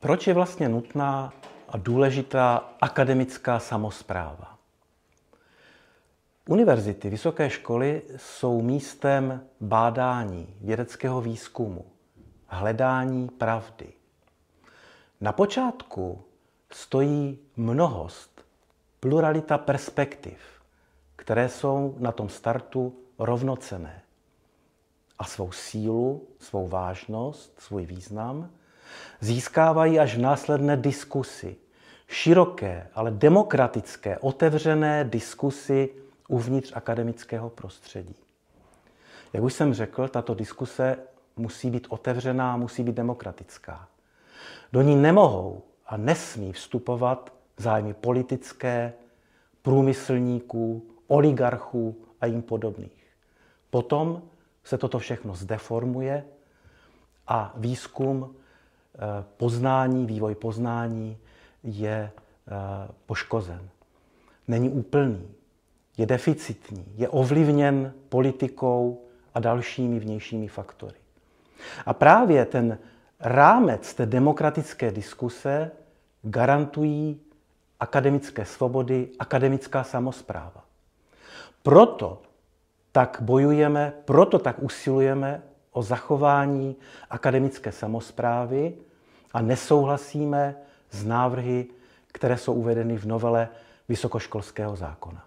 Proč je vlastně nutná a důležitá akademická samozpráva? Univerzity, vysoké školy jsou místem bádání, vědeckého výzkumu, hledání pravdy. Na počátku stojí mnohost, pluralita perspektiv, které jsou na tom startu rovnocené. A svou sílu, svou vážnost, svůj význam získávají až v následné diskusy. Široké, ale demokratické, otevřené diskusy uvnitř akademického prostředí. Jak už jsem řekl, tato diskuse musí být otevřená, musí být demokratická. Do ní nemohou a nesmí vstupovat zájmy politické, průmyslníků, oligarchů a jim podobných. Potom se toto všechno zdeformuje a výzkum, poznání, vývoj poznání je eh, poškozen. Není úplný, je deficitní, je ovlivněn politikou a dalšími vnějšími faktory. A právě ten rámec té demokratické diskuse garantují akademické svobody, akademická samozpráva. Proto tak bojujeme, proto tak usilujeme o zachování akademické samozprávy a nesouhlasíme s návrhy, které jsou uvedeny v novele vysokoškolského zákona.